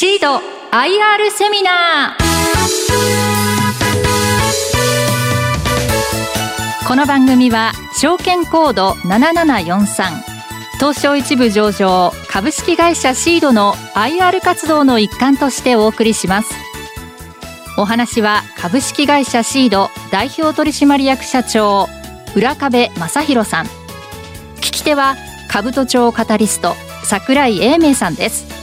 シード IR セミナー。この番組は証券コード7743東証一部上場株式会社シードの IR 活動の一環としてお送りします。お話は株式会社シード代表取締役社長浦壁正弘さん。聞き手は兜町カタリスト櫻井英明さんです。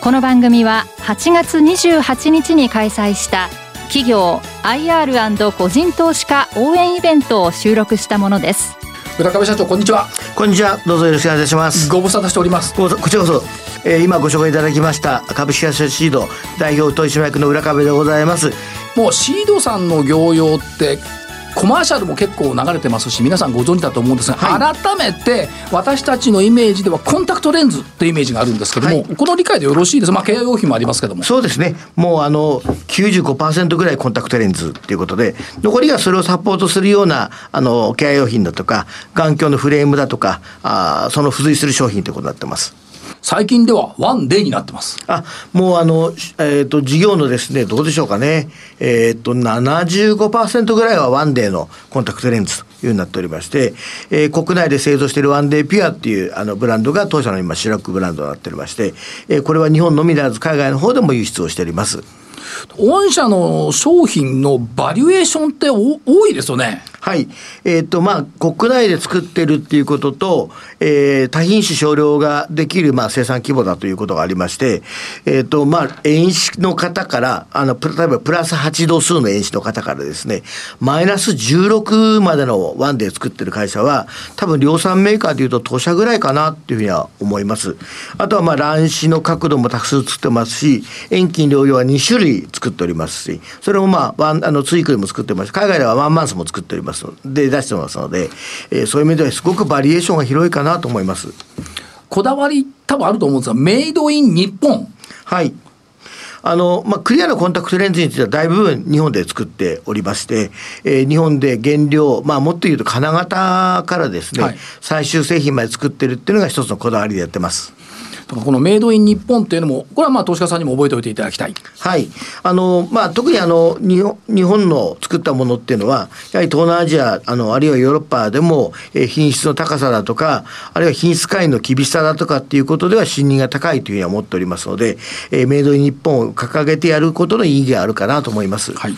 この番組は8月28日に開催した企業 IR& 個人投資家応援イベントを収録したものです。浦上社長こんにちは。こんにちは。どうぞよろしくお願いいたします。ご無沙汰しております。ここちらこそ、えー、今ご紹介いただきました株式会社シード代表取締役の浦壁でございます。もうシードさんの業用ってコマーシャルも結構流れてますし皆さんご存知だと思うんですが、はい、改めて私たちのイメージではコンタクトレンズってイメージがあるんですけども、はい、この理解でよろしいです？まあケア用品もありますけども。そうですね。もうあの95%ぐらいコンタクトレンズっていうことで残りがそれをサポートするようなあのケア用品だとか眼鏡のフレームだとかあその付随する商品ということになってます最近ではワンデーになってます。あ、もうあの、えっ、ー、と、事業のですね、どうでしょうかね。えっ、ー、と、75%ぐらいはワンデーのコンタクトレンズというようになっておりまして、えー、国内で製造しているワンデーピュアっていうあのブランドが当社の今主力ブランドになっておりまして、えー、これは日本のみならず海外の方でも輸出をしております。御社の商品のバリエーションって多いですよね。はい。えっ、ー、と、まあ、国内で作ってるっていうことと、えー、多品種少量ができる、まあ、生産規模だということがありまして、えっ、ー、と、まあ、遠視の方から、あの、例えばプラス8度数の遠視の方からですね、マイナス16までのワンで作ってる会社は、多分量産メーカーでいうと当社ぐらいかなっていうふうには思います。あとは、まあ、乱視の角度もたくさん作ってますし、遠近療養は2種類作っておりますし、それもまあ、ワン、あの、ツイクルも作ってます海外ではワンマンスも作っておりますので出してますので、えー、そういう意味ではすごくバリエーションが広いかなと思います。こだわり多分あると思うんですが、メイドイン日本。はい。あの、まあ、クリアなコンタクトレンズについては大部分日本で作っておりまして、えー、日本で原料、まあ、もっと言うと金型からですね、はい、最終製品まで作ってるっていうのが一つのこだわりでやってます。このメイドイン日本っていうのも、これはまあ投資家さんにも覚えておいていただきたい。はい。あの、まあ特にあの、日本の作ったものっていうのは、やはり東南アジア、あの、あるいはヨーロッパでも、えー、品質の高さだとか、あるいは品質管理の厳しさだとかっていうことでは信任が高いというふうには思っておりますので、えー、メイドイン日本を掲げてやることの意義があるかなと思います。はい。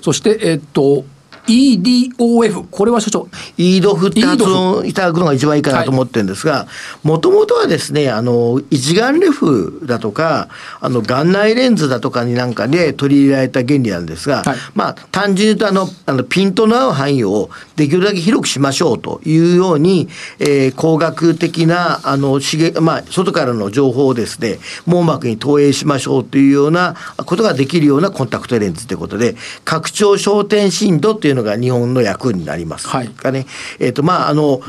そして、えー、っと、EDOF、これは所長。EDOF って発音いただくのが一番いいかなと思ってるんですが、もともとはですね、あの、一眼レフだとか、あの、眼内レンズだとかになんかで取り入れられた原理なんですが、はい、まあ、単純に言うとあの、あのピントの合う範囲をできるだけ広くしましょうというように、えー、工学的な、あの、しげ、まあ、外からの情報をですね、網膜に投影しましょうというようなことができるようなコンタクトレンズということで、拡張焦点深度といういうのが日本の役になります。はい。かね。えっ、ー、と、まあ、あの、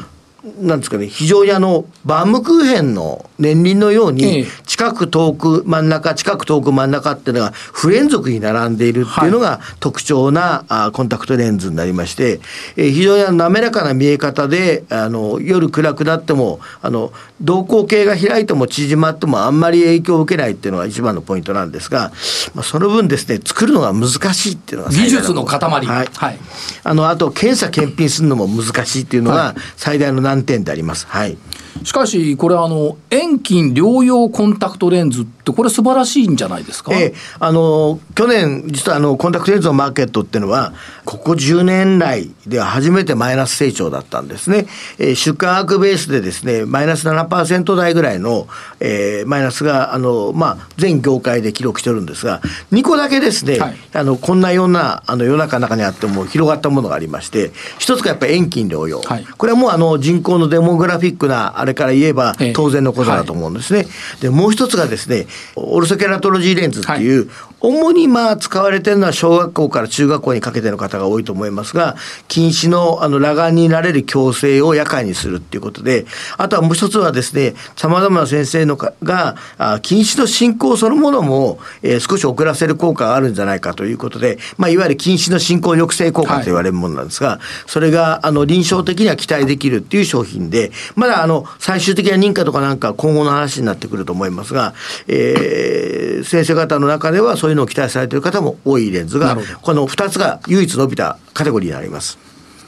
なんですかね、非常にあの、バームクーヘンの年輪のように、近く遠く真ん中、近く遠く真ん中っていうのが不連続に並んでいるっていうのが特徴な、あコンタクトレンズになりまして、えー、非常に滑らかな見え方で、あの、夜暗くなっても、あの、瞳孔系が開いても縮まってもあんまり影響を受けないっていうのが一番のポイントなんですが、まあ、その分ですね、作るのが難しいっていうのが技術の塊。はい。はい。あの、あと、検査検品するのも難しいっていうのが最大の難点であります。はい。しかし、これあの、遠近療養コンタクトレンズって、これ素晴らしいんじゃないですか、ええ、あの、去年、実はあの、コンタクトレンズのマーケットっていうのは、ここ10年来では初めてマイナス成長だったんですね。えー、出荷額ベースでですね、マイナス7%台ぐらいの、えー、マイナスが、あの、まあ、全業界で記録してるんですが、2個だけですね、はい、あの、こんなような、あの、世の中の中にあっても広がったものがありまして、一つがやっぱり遠近療養。はい、これはもうあの、人口のデモグラフィックな、あれから言えば当然のことだと思うんですね。はい、で、もう一つがですね、オルソケラトロジーレンズっていう、主にまあ使われてるのは小学校から中学校にかけての方が多いと思いますが、近視のあの裸眼になれる矯正を夜間にするっていうことで、あとはもう一つはですね、様々な先生のかが、あ近視の進行そのものも、えー、少し遅らせる効果があるんじゃないかということで、まあ、いわゆる近視の進行抑制効果と言われるものなんですが、はい、それがあの臨床的には期待できるっていう商品で、まだあの最終的な認可とかなんか今後の話になってくると思いまますが、えー、先生方の中ではそういうのを期待されている方も多いレンズが、この2つが唯一伸びたカテゴリーになります。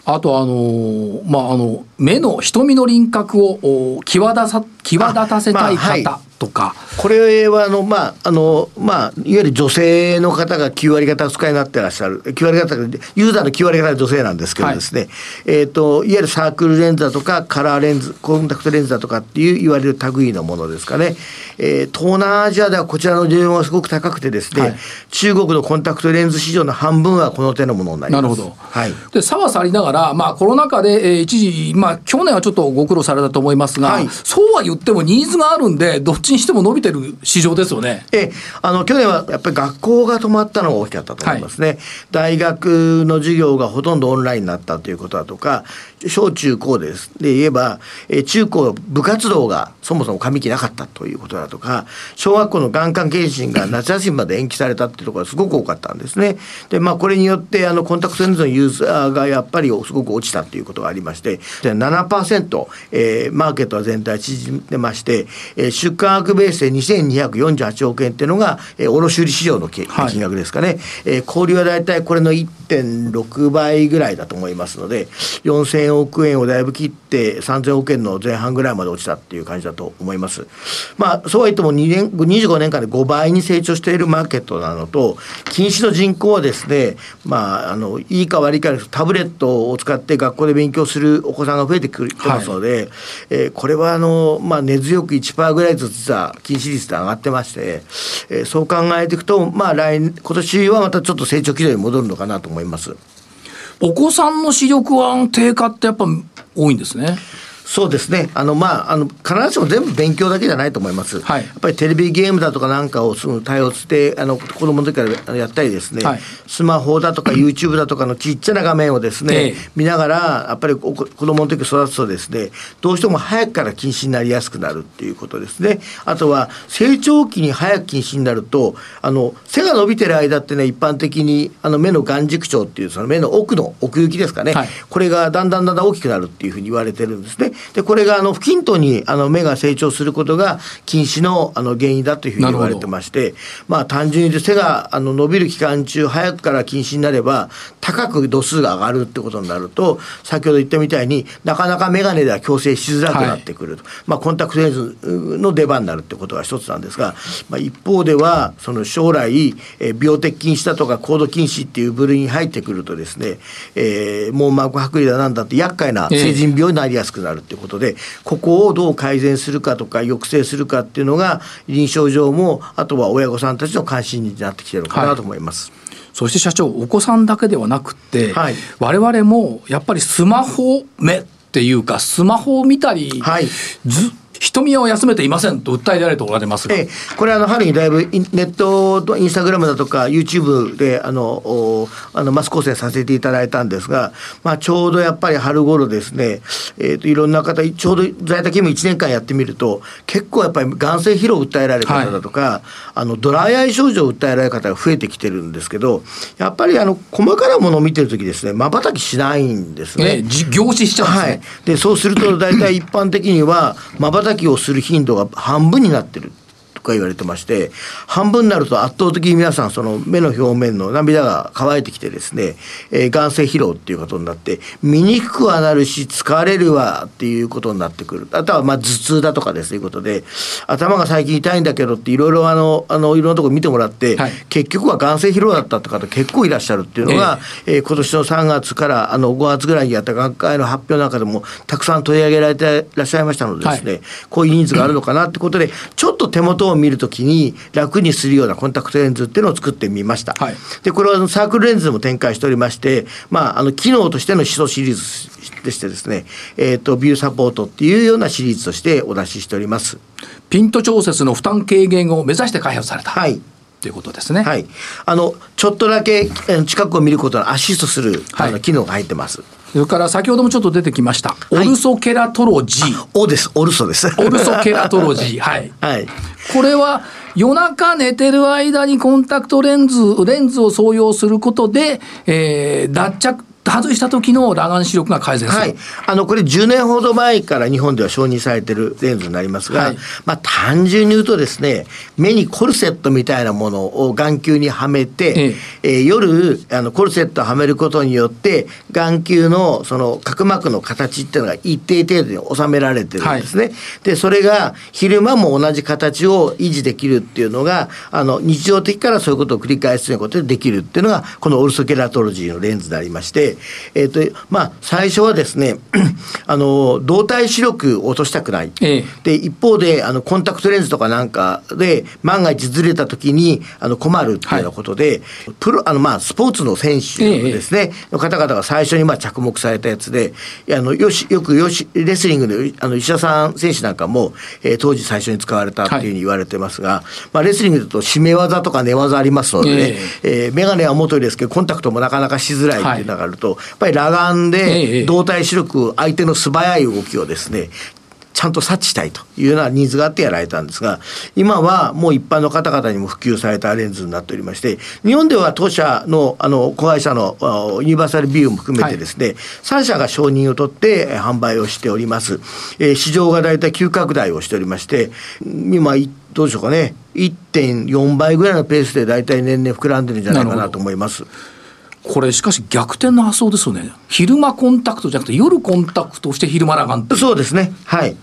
あとあのまああの目の瞳の輪郭を際立さ際立たせたい方とか、これはあの、まああのまあ、いわゆる女性の方が9割方お使いになってらっしゃる。9割方ユーザーの9割方は女性なんですけどですね、はい、えーと、いわゆるサークルレンズだとかカラーレンズコンタクトレンズだとかっていう言われる類のものですかね、えー、東南アジアではこちらの需要がすごく高くてですね、はい、中国のコンタクトレンズ市場の半分はこの手のものになります。なるほど、はい、で差はさりながら、まあ、コロナ禍で、えー、一時、まあ、去年はちょっとご苦労されたと思いますが、はい、そうは言ってもニーズがあるんでどっちにしても伸びてる市場ですよね。えあの去年はやっぱり学校が止まったのが大きかったと思いますね。はい、大学の授業がほとんどオンラインになったということだとか、小中高です。で言えば、え中高部活動がそもそも上期なかったということだとか、小学校の眼科検診が夏休みまで延期されたっていうところがすごく多かったんですね。で、まあこれによってあのコンタクトレンズのユーザーがやっぱりすごく落ちたっていうことがありまして、で7%、えー、マーケットは全体縮んでまして、えー、出荷額ベースで2248億円っていうのが、えー、卸売市場の金額ですかね。はい、えー、小売は大体これの1.6倍ぐらいだと思いますので、4000億円をだいぶ切って3000億円の前半ぐらいまで落ちたっていう感じだと思います。まあ、そうは言っても2年、25年間で5倍に成長しているマーケットなのと、禁止の人口はですね、まあ、あの、いいか悪いかですタブレットを使って学校で勉強するお子さんが増えてくるますので、はい、えー、これはあの、まあ、根強く1%ぐらいずつは禁止率で上がってまして、えー、そう考えていくと、まあ来年、今年はまたちょっと成長軌道に戻るのかなと思います。思いますお子さんの視力は低下ってやっぱ多いんですね。そうですね。あの、まあ、あの、必ずしも全部勉強だけじゃないと思います。はい、やっぱりテレビゲームだとかなんかをすぐ対応して、あの、子供の時からやったりですね、はい、スマホだとか YouTube だとかのちっちゃな画面をですね、ええ、見ながら、やっぱり子供の時育つとですね、どうしても早くから近視になりやすくなるっていうことですね。あとは、成長期に早く近視になると、あの、背が伸びてる間ってね、一般的に、あの、目の眼軸長っていう、その目の奥の奥行きですかね、はい、これがだんだんだんだん大きくなるっていうふうに言われてるんですね。で、これがあの不均等にあの目が成長することが近視のあの原因だというふうに言われてまして、まあ単純に背があの伸びる期間中早くから近視になれば高く度数が上がるってことになると先ほど言ったみたいになかなか眼鏡では矯正しづらくなってくると、はい、まあコンタクトレンズの出番になるってことが一つなんですが、まあ、一方ではその将来、え病的近視だとか高度近視っていう部類に入ってくるとですね、えー、網膜剥離だなんだって厄介な成人病になりやすくなるっていうことで、ここをどう改善するかとか抑制するかっていうのが臨床上もあとは親御さんたちの関心になってきてるのかなと思います。はいそして社長お子さんだけではなくて、はい、我々もやっぱりスマホ目っていうかスマホを見たり、はい、ず瞳を休めていませんと訴えられておられますが、ええ、これあの春にだいぶネットとインスタグラムだとか YouTube であのあのマス構成させていただいたんですが、まあ、ちょうどやっぱり春頃ですね、えーと、いろんな方ちょうど在宅勤務1年間やってみると結構やっぱり眼性疲労を訴えられる方だとか、はい、あのドライアイ症状を訴えられる方が増えてきてるんですけどやっぱりあの細かなものを見てる時ですねまばたきしないんですね。凝視しちゃうんですね、はい、でそうすると大体一般的にはまば叩きをする頻度が半分になってる。か言われてまして半分になると圧倒的に皆さんその目の表面の涙が乾いてきてですね、えー、眼性疲労っていうことになって見にくくはなるし疲れるわっていうことになってくる。あとはまあ頭痛だとかですということで頭が最近痛いんだけどっていろいろあのあのいろんなとこ見てもらって、はい、結局は眼性疲労だったって方結構いらっしゃるっていうのが、えー、えー、今年の3月からあの5月ぐらいにやった学会の発表の中でもたくさん取り上げられていらっしゃいましたのでですね、はい、こういうニーズがあるのかなってことでちょっと手元を見るときに楽にするようなコンタクトレンズっていうのを作ってみました。はい、でこれはサークルレンズでも展開しておりまして、まあ、あの機能としての基礎シリーズでしてですね、えーと、ビューサポートっていうようなシリーズとしてお出ししております。ピント調節の負担軽減を目指して開発された。はいということですね。はい。あの、ちょっとだけ近くを見ることをアシストする、はい、あの機能が入ってます。それから先ほどもちょっと出てきました、オルソケラトロジー。おです、オルソです。オルソケラトロジー。はい。はい。これは、夜中寝てる間にコンタクトレンズ、レンズを装用することで、えー、脱着、と外した時の裸眼視力が改善する。はい。あの、これ10年ほど前から日本では承認されてるレンズになりますが、はい、まあ単純に言うとですね、目にコルセットみたいなものを眼球にはめて、えええー、夜、あの、コルセットをはめることによって、眼球のその角膜の形っていうのが一定程度に収められてるんですね。はい、で、それが昼間も同じ形を維持できるっていうのが、あの、日常的からそういうことを繰り返すということでできるっていうのが、このオルソケラトロジーのレンズでありまして、えっ、ー、と、まあ、最初はですね、あの、動体視力を落としたくない。ええ、で、一方で、あの、コンタクトレンズとかなんかで、万が一ずれた時に、あの、困るっていうようなことで、はい、プロ、あの、まあ、スポーツの選手ですね、え、の方々が最初に、まあ、着目されたやつで、あの、よし、よくよし、レスリングの、あの、石田さん選手なんかも、えー、当時最初に使われたっていうふうに言われてますが、はい、まあ、レスリングだと締め技とか寝技ありますのでね、えー、えー、メガネは元ですけど、コンタクトもなかなかしづらいっていうのがあると、はい、やっぱり裸眼で動体視力、相手の素早い動きをですね、ちゃんと察知したいというようなニーズがあってやられたんですが、今はもう一般の方々にも普及されたレンズになっておりまして、日本では当社のあの子会社のユニバーサルビューも含めてですね、はい、3社が承認を取って販売をしております。えー、市場が大体急拡大をしておりまして、今、どうでしょうかね、1.4倍ぐらいのペースで大体年々膨らんでるんじゃないかなと思います。これしかし逆転の発想ですよね。昼間コンタクトじゃなくて夜コンタクトして昼間裸眼そうですね。はい。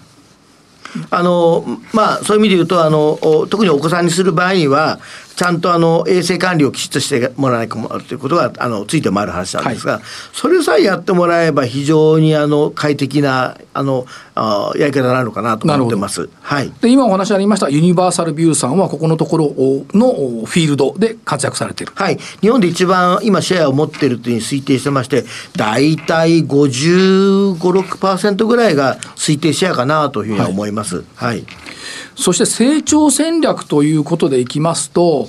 あのまあそういう意味で言うとあの特にお子さんにする場合にはちゃんとあの衛生管理をきちっとしてもらわないということがあのついて回る話なんですが、はい、それさえやってもらえば非常にあの快適なあのあやり方になるのかなと思ってます。はい、で今お話ありましたユニバーサルビューさんはここのところのフィールドで活躍されている。はい、日本で一番今シェアを持っているというふうに推定してまして大体55、6%ぐらいが推定シェアかなというふうに思います。はい、はいそして成長戦略ということでいきますと、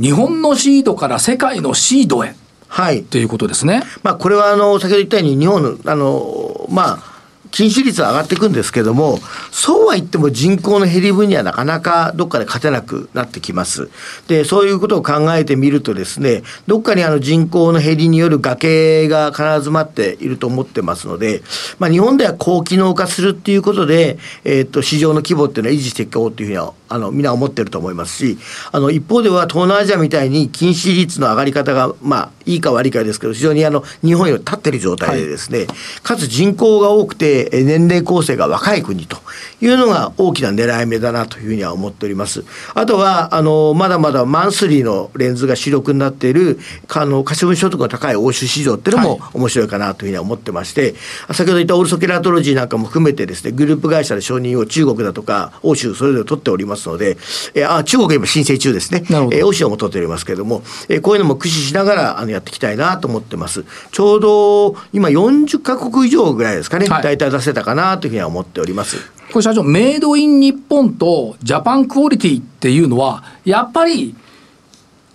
日本のシードから世界のシードへ。はい。ということですね。まあ、これは、あの、先ほど言ったように、日本の、あの、まあ、禁止率は上がっていくんですけども、そうは言っても人口の減り分にはなかなかどっかで勝てなくなってきます。で、そういうことを考えてみるとですね、どっかにあの人口の減りによる崖が必ず待っていると思ってますので、まあ日本では高機能化するっていうことで、えっ、と、市場の規模っていうのは維持していこうというふうにはあの、みんな思ってると思いますし、あの、一方では東南アジアみたいに禁止率の上がり方が、まあ、いいか悪いかですけど、非常にあの、日本より立ってる状態でですね、はい、かつ人口が多くて、年齢構成が若い国というのが大きな狙い目だなというふうには思っております。あとは、あの、まだまだマンスリーのレンズが主力になっている、あの、可処分所得が高い欧州市場っていうのも面白いかなというふうには思ってまして、はい、先ほど言ったオールソケラトロジーなんかも含めてですね、グループ会社で承認を中国だとか欧州それぞれ取っておりますので、えー、あ中国今申請中ですね。えー、欧州も取っておりますけれども、えー、こういうのも駆使しながらあのやっていきたいなと思ってます。ちょうど今40カ国以上ぐらいですかね、はい、大体出せたかなというふうには思っております。これ社長、メイドイン日本とジャパンクオリティっていうのは、やっぱり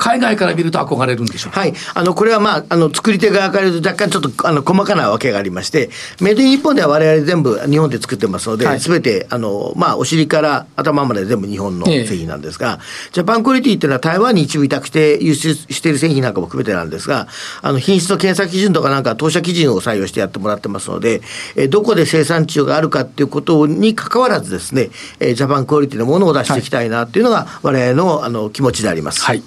海外から見ると憧れるんでしょうはい。あの、これはまあ、あの、作り手側から言うと若干ちょっと、あの、細かなわけがありまして、メイドイン日本では我々全部日本で作ってますので、す、べ、て、あの、まあ、お尻から頭まで全部日本の製品なんですが、ええ、ジャパンクオリティっていうのは台湾に一部委託して輸出している製品なんかも含めてなんですが、あの、品質の検査基準とかなんか当社基準を採用してやってもらってますので、えどこで生産地があるかっていうことに関わらずですね、えジャパンクオリティのものを出していきたいなっていうのが、我々の、あの、気持ちであります。はい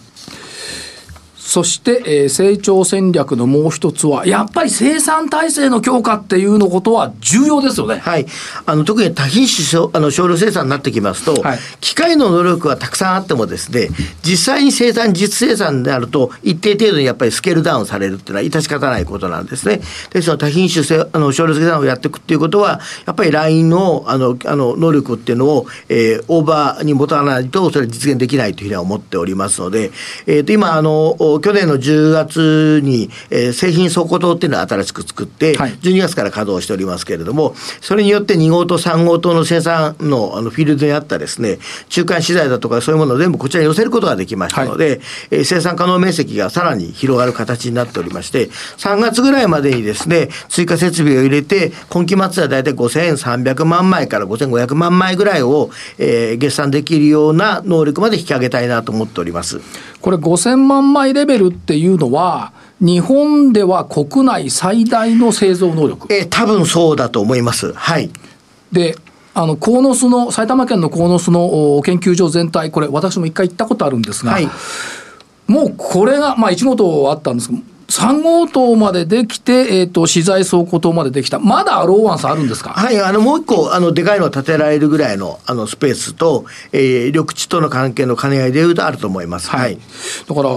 そして、えー、成長戦略のもう一つは、やっぱり生産体制の強化っていうのことは重要ですよね。はい。あの、特に多品種あの少量生産になってきますと、はい、機械の能力はたくさんあってもですね、実際に生産、実生産であると、一定程度にやっぱりスケールダウンされるっていうのは致し方ないことなんですね。ですので、多品種あの少量生産をやっていくっていうことは、やっぱりラインの、あの、あの、能力っていうのを、えー、オーバーに持たないと、それ実現できないというふうには思っておりますので、えっ、ー、と、今、あの、去年の10月に、えー、製品倉庫棟っていうのを新しく作って、はい、12月から稼働しておりますけれども、それによって2号棟、3号棟の生産のあのフィールドにあったですね、中間資材だとかそういうものを全部こちらに寄せることができましたので、はい、えー、生産可能面積がさらに広がる形になっておりまして、3月ぐらいまでにですね、追加設備を入れて、今期末は大体5300万枚から5500万枚ぐらいを、えー、月産できるような能力まで引き上げたいなと思っております。これ5000万枚レベルっていうのは、日本では国内最大の製造能力。えー、多分そうだと思います。はい。で、あの、鴻巣の、埼玉県の鴻巣の研究所全体、これ、私も一回行ったことあるんですが、はい、もうこれが、まあ、1号棟あったんですけど、3号棟までできて、えーと、資材倉庫棟までできた、まだローワンスあるんですか？はいあのもう一個あの、でかいの建てられるぐらいのあのスペースと、えー、緑地との関係の兼ね合いでいうとあると思います。はい、はい、だから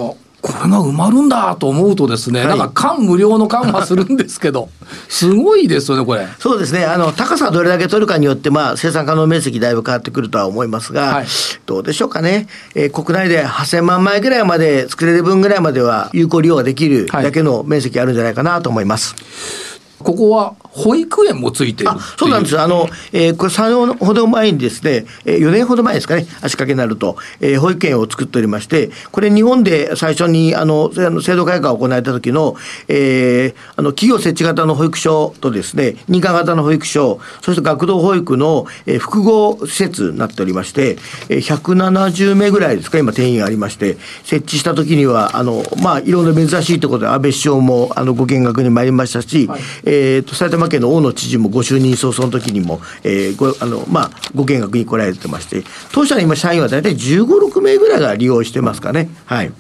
これが埋まるんだと思うとですね、はい、なんか感無量の感はするんですけど、すごいですよね、これ。そうですね、あの高さどれだけ取るかによって、まあ、生産可能面積だいぶ変わってくるとは思いますが、はい、どうでしょうかね、えー、国内で8000万枚ぐらいまで作れる分ぐらいまでは有効利用ができるだけの面積あるんじゃないかなと思います。ここは保育園もついてるそうなんです。あの、えー、これ3年ほど前にですね、えー、4年ほど前ですかね、足掛けになると、えー、保育園を作っておりまして、これ日本で最初に、あの、制度改革を行われた時の、えー、あの、企業設置型の保育所とですね、認可型の保育所、そして学童保育の、えー、複合施設になっておりまして、えー、170名ぐらいですか、今定員がありまして、設置した時には、あの、まあ、いろんな珍しいところで安倍首相も、あの、ご見学に参りましたし、はい、えー、と、埼玉県の大野知事もご就任早々の時にも、えー、ごあのまあ、ご見学に来られてまして、当社の今、社員は大体15、6名ぐらいが利用してますかね。はい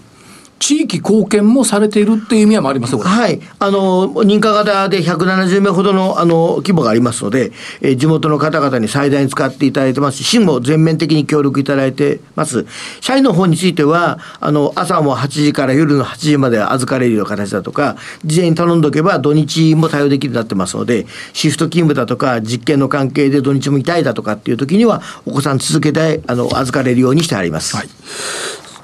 地域貢献もされているっていう意味もありますはい。あの、認可型で170名ほどの、あの、規模がありますので、えー、地元の方々に最大に使っていただいてますし、市も全面的に協力いただいてます。社員の方については、あの、朝も8時から夜の8時まで預かれるような形だとか、事前に頼んどけば土日も対応できるようになってますので、シフト勤務だとか、実験の関係で土日もいたいだとかっていう時には、お子さん続けて、あの、預かれるようにしてあります。はい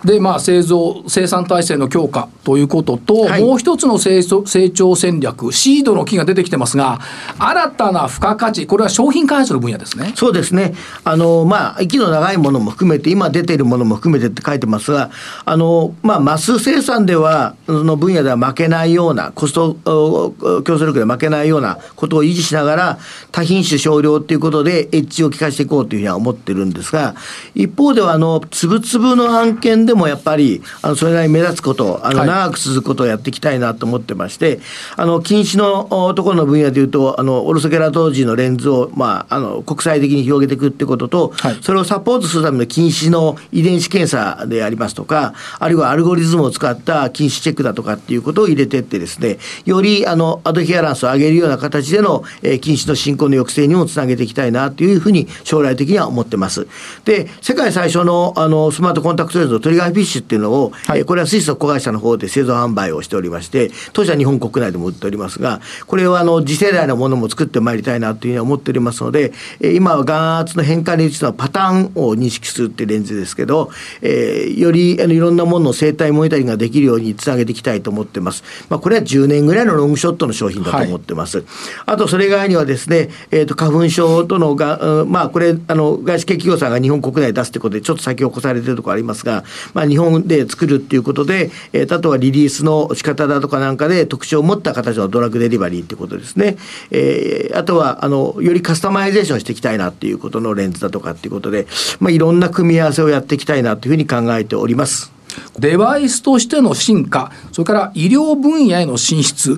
で、まあ、製造、生産体制の強化ということと、はい、もう一つの成成長戦略、シードの木が出てきてますが、新たな付加価値、これは商品開発の分野ですね。そうですね。あの、まあ、息の長いものも含めて、今出ているものも含めてって書いてますが、あの、まあ、マス生産では、その分野では負けないような、コスト競争力で負けないようなことを維持しながら、多品種少量っていうことで、エッジを効かしていこうというふうには思ってるんですが、一方では、あの、つぶつぶの案件ででもやっぱりあのそれなりに目立つことあの長く続くことをやっていきたいなと思ってまして、あの近視のところの分野でいうとあのオルソケラトロジーのレンズを、まあ、あの国際的に広げていくってことと、はい、それをサポートするための近視の遺伝子検査でありますとかあるいはアルゴリズムを使った近視チェックだとかっていうことを入れていってですねよりあのアドヒアランスを上げるような形での、えー、近視の進行の抑制にもつなげていきたいなというふうに将来的には思ってます。で世界最初のあのスマートコンタクトレンズの Triggerfish っていうのを、はい、えこれはスイスの子会社の方で製造販売をしておりまして、当社日本国内でも売っておりますが、これはあの次世代のものも作ってまいりたいなというふうに思っておりますので、え今は眼圧の変化についてはパターンを認識するっていうレンズですけど、えー、よりあのいろんなものの生態モニタリングができるようにつなげていきたいと思ってます。まあ、これは10年ぐらいのロングショットの商品だと思ってます。はい、あと、それ以外にはですね、えっ、ー、と、花粉症とのが、まあ、これ、あの、外資系企業さんが日本国内で出すってことで、ちょっと先を越されてるところありますが、まあ、日本で作るっていうことで、えー、あとはリリースの仕方だとかなんかで特徴を持った形のドラッグデリバリーってことですね。えー、あとは、あの、よりカスタマイゼーションしていきたいなっていうことのレンズだとかっていうことで、まあ、いろんな組み合わせをやっていきたいなというふうに考えております。デバイスとしての進化、それから医療分野への進出、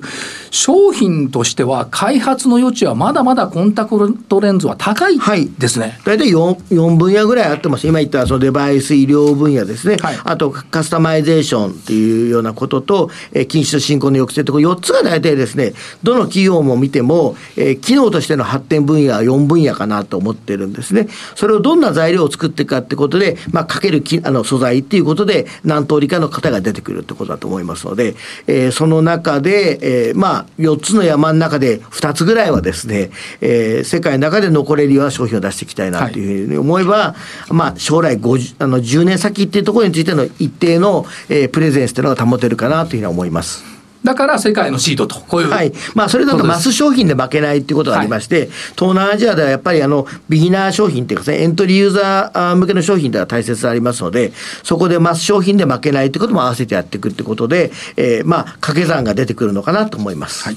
商品としては開発の余地はまだまだコンタクトレンズは高いですね。大、体、い、4, 4分野ぐらいあってます。今言ったそのデバイス医療分野ですね。はい、あとカスタマイゼーションっていうようなことと、えー、禁止と進行の抑制と、4つが大体ですね、どの企業も見ても、えー、機能としての発展分野は4分野かなと思ってるんですね。それをどんな材料を作っていくかってことで、まあ、かけるきあの素材っていうことで、何通りかの方が出てくるってことだと思いますので、えー、その中で、えー、まあ、4つの山の中で2つぐらいはですね、えー、世界の中で残れるような商品を出していきたいなというふうに思えば、はい、まあ、将来50あの10年先っていうところについての一定の、えー、プレゼンスというのが保てるかなというふうに思います。だから世界のシードと、こういう。はい。まあ、それだとマス商品で負けないっていうことがありまして、はい、東南アジアではやっぱりあの、ビギナー商品っていうか、ね、エントリーユーザー向けの商品では大切でありますので、そこでマス商品で負けないってことも合わせてやっていくってことで、えー、まあ、掛け算が出てくるのかなと思います。はい。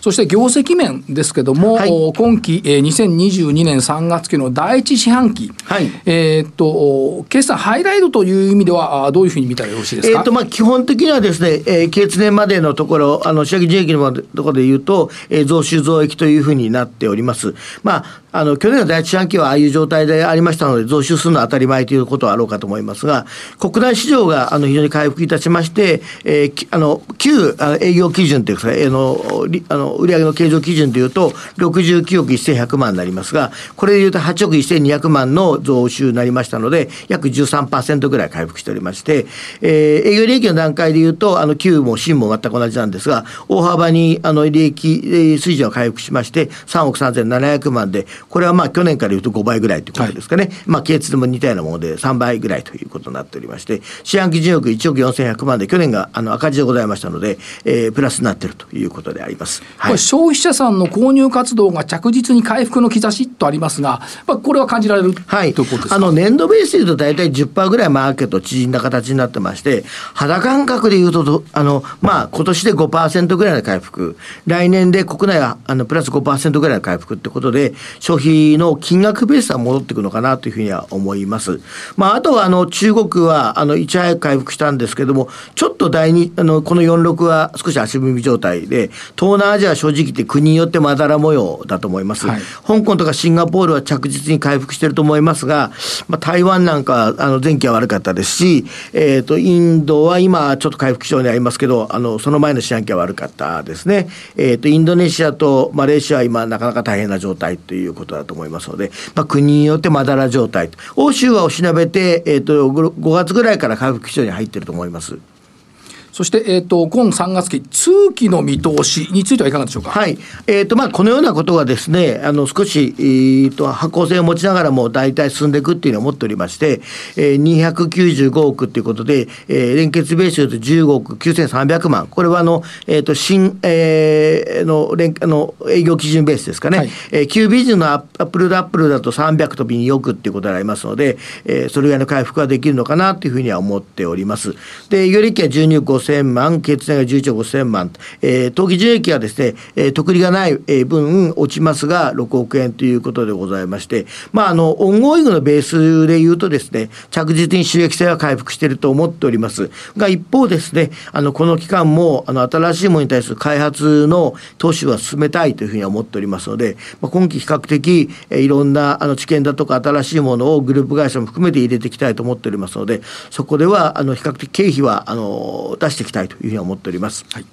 そして業績面ですけども、はい、今期、えー、2022年3月期の第一四半期、はい、えっと、決算ハイライトという意味では、どういうふうに見たらよろしいですか、えーとまあ、基本的にはですね、えー、期末年までののところ、あの、仕上げ利益のところで言うと、えー、増収増益というふうになっております。まあ、あの、去年の第一四半期はああいう状態でありましたので、増収するのは当たり前ということはあろうかと思いますが、国内市場があの非常に回復いたしまして、えー、あの、旧あの営業基準というか、えー、のあの売上の計上基準でいうと、69億1100万になりますが、これでいうと8億1200万の増収になりましたので、約13%ぐらい回復しておりまして、えー、営業利益の段階でいうと、あの、旧も新も全く同じなんですが、大幅にあの利益水準を回復しまして、3億3700万で、これはまあ去年から言うと5倍ぐらいということですかね、はい、まあ、系列でも似たようなもので3倍ぐらいということになっておりまして、四半期純億1億4100万で、去年があの赤字でございましたので、えー、プラスになっているということであります、はい、これ、消費者さんの購入活動が着実に回復の兆しとありますが、まあ、これは感じられる、はい、ということですか？あの年度ベースでいうと、大体10%ぐらいマーケット縮んだ形になってまして、肌感覚でいうと、あのまあ今年で5%ぐらいの回復、来年で国内はあのプラス5%ぐらいの回復ってことで、消費の金額ベースは戻っていくのかなというふうには思います。まあ、あとはあの中国はあのいち早く回復したんですけども、ちょっと第二あのこの46は少し足踏み状態で、東南アジアは正直言って国によってまだら模様だと思います。はい、香港とかシンガポールは着実に回復していると思いますが、まあ、台湾なんかあの前期は悪かったですし、えっ、ー、とインドは今ちょっと回復基調にありますけど、あのその前の四半期は悪かったですね。えっ、ー、とインドネシアとマレーシアは今なかなか大変な状態ということだと思いますので、まあ、国によってまだら状態。欧州はおしなべて、えっ、ー、と、5月ぐらいから回復基調に入ってると思います。そして、えーと、今3月期、通期の見通しについてはいかがでしょうか？はいえーとまあ、このようなことがですね、あの少し、えーと、発行性を持ちながらも大体進んでいくっていうのを持っておりまして、えー、295億ということで、えー、連結ベースで15億9300万、これはあの、えーと、新、えー、の連あの営業基準ベースですかね、はい、えー、旧ビジのアップルドアップルだと300と2億っていうことになりますので、えー、それぐらいの回復ができるのかなというふうには思っております。で、営業利益は12億5000万、経常が11億5000万、えー、当期純利益はですね、えー、特利がない分落ちますが、6億円ということでございまして、まあ、あの、 ongoing のベースで言うとですね、着実に収益性は回復していると思っております。が、一方ですね、あの、この期間も、あの、新しいものに対する開発の投資は進めたいというふうに思っておりますので、まあ、今期比較的、え、いろんな、あの、知見だとか新しいものをグループ会社も含めて入れていきたいと思っておりますので、そこでは、あの、比較的経費は、あの、出していきたいというふうに思っております。はい、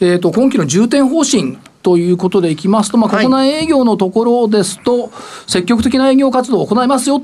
えっ、ー、と今期の重点方針ということでいきますと、まあ、国内営業のところですと、積極的な営業活動を行いますよ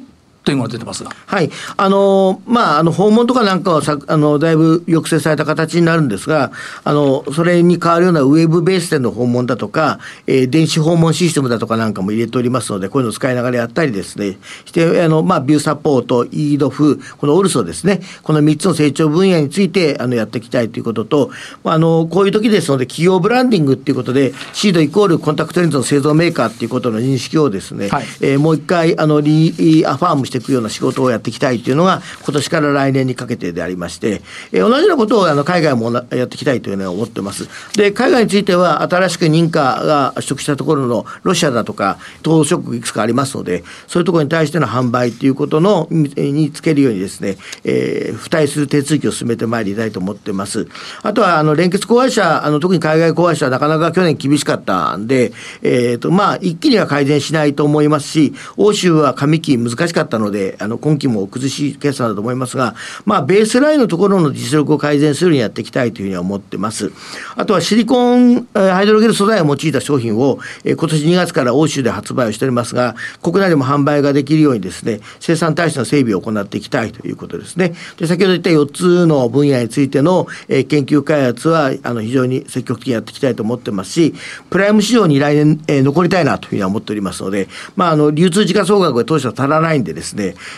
というのが出てますが。はい。あの、まあ、あの、訪問とかなんかはさ、あの、だいぶ抑制された形になるんですが、あの、それに変わるようなウェブベースでの訪問だとか、えー、電子訪問システムだとかなんかも入れておりますので、こういうのを使いながらやったりですね、して、あの、まあ、ビューサポート、イードフ、このオルソですね、この3つの成長分野について、あの、やっていきたいということと、あの、こういう時ですので、企業ブランディングっていうことで、シードイコールコンタクトレンズの製造メーカーっていうことの認識をですね、はい、えー、もう一回、あの、リアファームしていくような仕事をやっていきたいというのが、今年から来年にかけてでありまして、えー、同じようなことをあの海外もやっていきたいというのは思ってます。で、海外については、新しく認可が取得したところのロシアだとか、東諸国いくつかありますので、そういうところに対しての販売ということのにつけるようにですね、えー、付帯する手続きを進めてまいりたいと思ってます。あとは、あの、連結子会社、あの、特に海外子会社はなかなか去年厳しかったんで、えっ、ー、と、まあ、一気には改善しないと思いますし、欧州は上期難しかったので、あの、今期も崩しい決算だと思いますが、まあ、ベースラインのところの実力を改善するようにやっていきたいというふうには思ってます。あとはシリコンハイドロゲル素材を用いた商品を、え今年2月から欧州で発売をしておりますが、国内でも販売ができるようにですね、生産体制の整備を行っていきたいということですね。で、先ほど言った4つの分野についての、え研究開発は、あの、非常に積極的にやっていきたいと思ってますし、プライム市場に来年、え残りたいなというふうには思っておりますので、まあ、あの、流通時価総額が当初は足らないんでですね、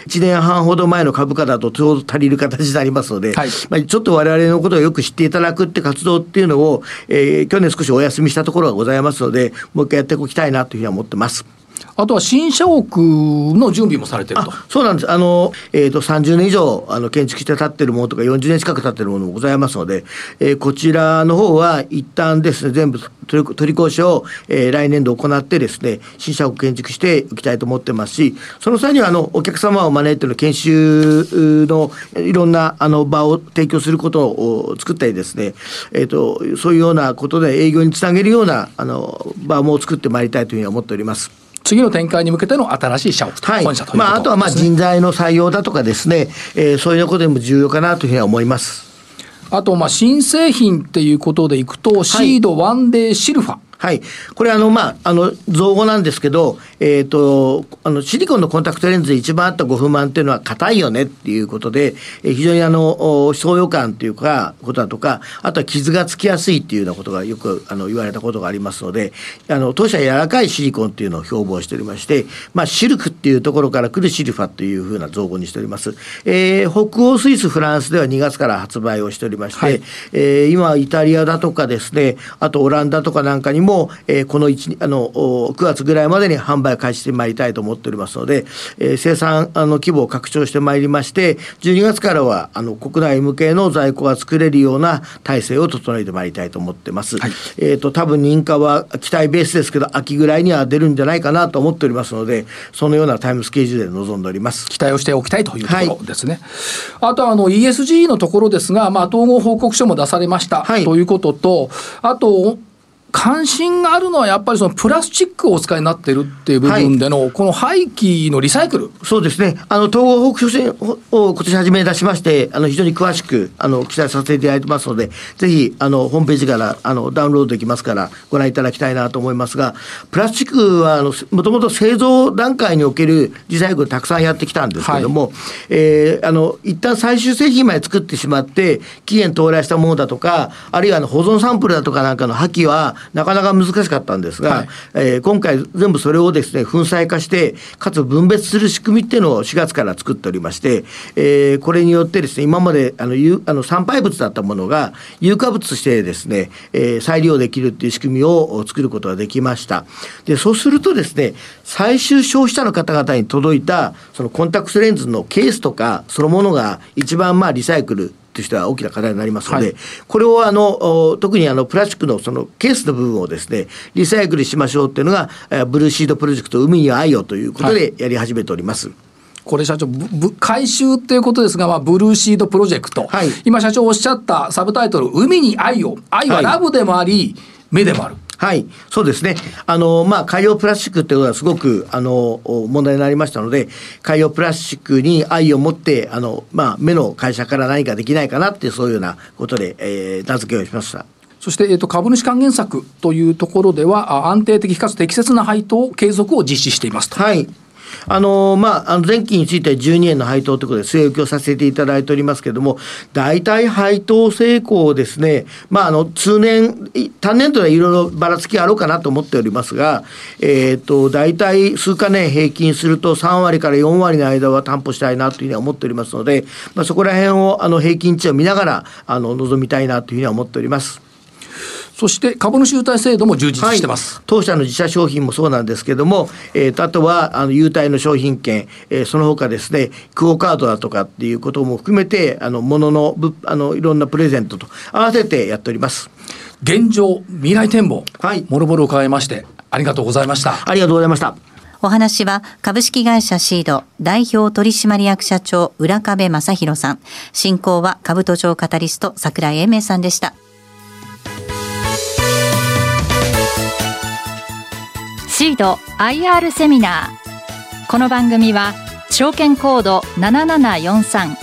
1年半ほど前の株価だとちょうど足りる形になりますので、はい、まあ、ちょっと我々のことをよく知っていただくって活動っていうのを、えー、去年少しお休みしたところがございますので、もう一回やっておきたいなというふうに思ってます。あとは新社屋の準備もされてると。そうなんです。あの、え、ー、と、30年以上、あの、建築して建ってるものとか、40年近く建ってるものもございますので、えー、こちらの方は、一旦ですね、全部取り取り壊しを、えー、来年度行ってですね、新社屋建築していきたいと思ってますし、その際には、あの、お客様を招いての研修のいろんな、あの、場を提供することを作ったりですね、えっ、ー、と、そういうようなことで営業につなげるような、あの、場も作ってまいりたいというふうに思っております。次の展開に向けての新しい社屋、はい、本社というまあ、あとはまあ人材の採用だとかですね、えー、そういうことでも重要かなというふうには思います。あと、まあ、新製品っていうことでいくと、シードワンデーシルファ。はい。これあの、まあ、あの、造語なんですけど、えっ、ー、と、あの、シリコンのコンタクトレンズで一番あったご不満っていうのは硬いよねっていうことで、えー、非常にあの、創用感っていうか、ことだとか、あとは傷がつきやすいっていうようなことがよくあの言われたことがありますので、あの、当社柔らかいシリコンっていうのを標榜しておりまして、まあ、シルクっていうところから来るシルファっていうふうな造語にしております。えー、北欧スイス、フランスでは2月から発売をしておりまして、はい、えー、今、イタリアだとかですね、あとオランダとかなんかにも、えー、この1あの9月ぐらいまでに販売を開始してまいりたいと思っておりますので、えー、生産あの規模を拡張してまいりまして、12月からはあの国内向けの在庫が作れるような体制を整えてまいりたいと思ってます。はい、えっ、ー、と、多分認可は期待ベースですけど、秋ぐらいには出るんじゃないかなと思っておりますので、そのようなタイムスケジュールで臨んでおります。期待をしておきたいというところですね。はい、あとあの ESG のところですが、まあ、統合報告書も出されました、はい、ということと、あと、関心があるのはやっぱりそのプラスチックをお使いになってるっていう部分での、この廃棄のリサイクル、そうですね、あの統合北書を今年初めに出しまして、あの非常に詳しくあの記載させていただいてますので、ぜひあのホームページからあのダウンロードできますから、ご覧いただきたいなと思いますが、プラスチックはもともと製造段階におけるリサイクルたくさんやってきたんですけれども、はい、えー、あの一旦最終製品まで作ってしまって、期限到来したものだとか、あるいはあの保存サンプルだとかなんかの破棄は、なかなか難しかったんですが、はい、えー、今回全部それをですね粉砕化してかつ分別する仕組みっていうのを4月から作っておりまして、えー、これによってですね今まであのあの産廃物だったものが有価物としてですね、えー、再利用できるっていう仕組みを作ることができました。でそうするとですね最終消費者の方々に届いたそのコンタクトレンズのケースとかそのものが一番まあリサイクルとしては大きな課題になりますので、はい、これをあの特にあのプラスチックのそのケースの部分をですねリサイクルしましょうっていうのがブルーシードプロジェクト海に愛をということでやり始めております。はいこれ社長回収っていうことですが、まあ、ブルーシードプロジェクト、はい、今社長おっしゃったサブタイトル「海に愛を」愛はラブでもあり、目でもある。はい、そうですね。あの、まあ、海洋プラスチックっていうのはすごく、あの、問題になりましたので、海洋プラスチックに愛を持って、あの、まあ、目の会社から何かできないかなってそういうようなことで、えー、名付けをしました。そして、えーと、株主還元策というところでは、安定的かつ適切な配当継続を実施していますと。はい。あのまあ、あの前期については12円の配当ということで据え置きをさせていただいておりますけれども、大体配当成功ですね、まあ、あの通年、単年度でいろいろばらつきあろうかなと思っておりますが、えーと、大体数か年平均すると3割から4割の間は担保したいなというふうには思っておりますので、まあ、そこら辺をあの平均値を見ながらあの望みたいなというふうには思っております。そして株主優待制度も充実してます、はい、当社の自社商品もそうなんですけども、えー、とあとはあの優待の商品券、えー、その他ですねクオ・カードだとかっていうことも含めてあのもののあのいろんなプレゼントと合わせてやっております。現状未来展望、はい、もろもろ伺いましてありがとうございました。ありがとうございました。お話は株式会社シード代表取締役社長浦壁正弘さん。進行は株都庁カタリスト櫻井英明さんでしたシード IR セミナーこの番組は証券コード7743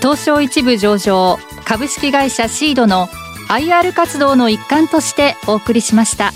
東証一部上場株式会社シードの IR 活動の一環としてお送りしました。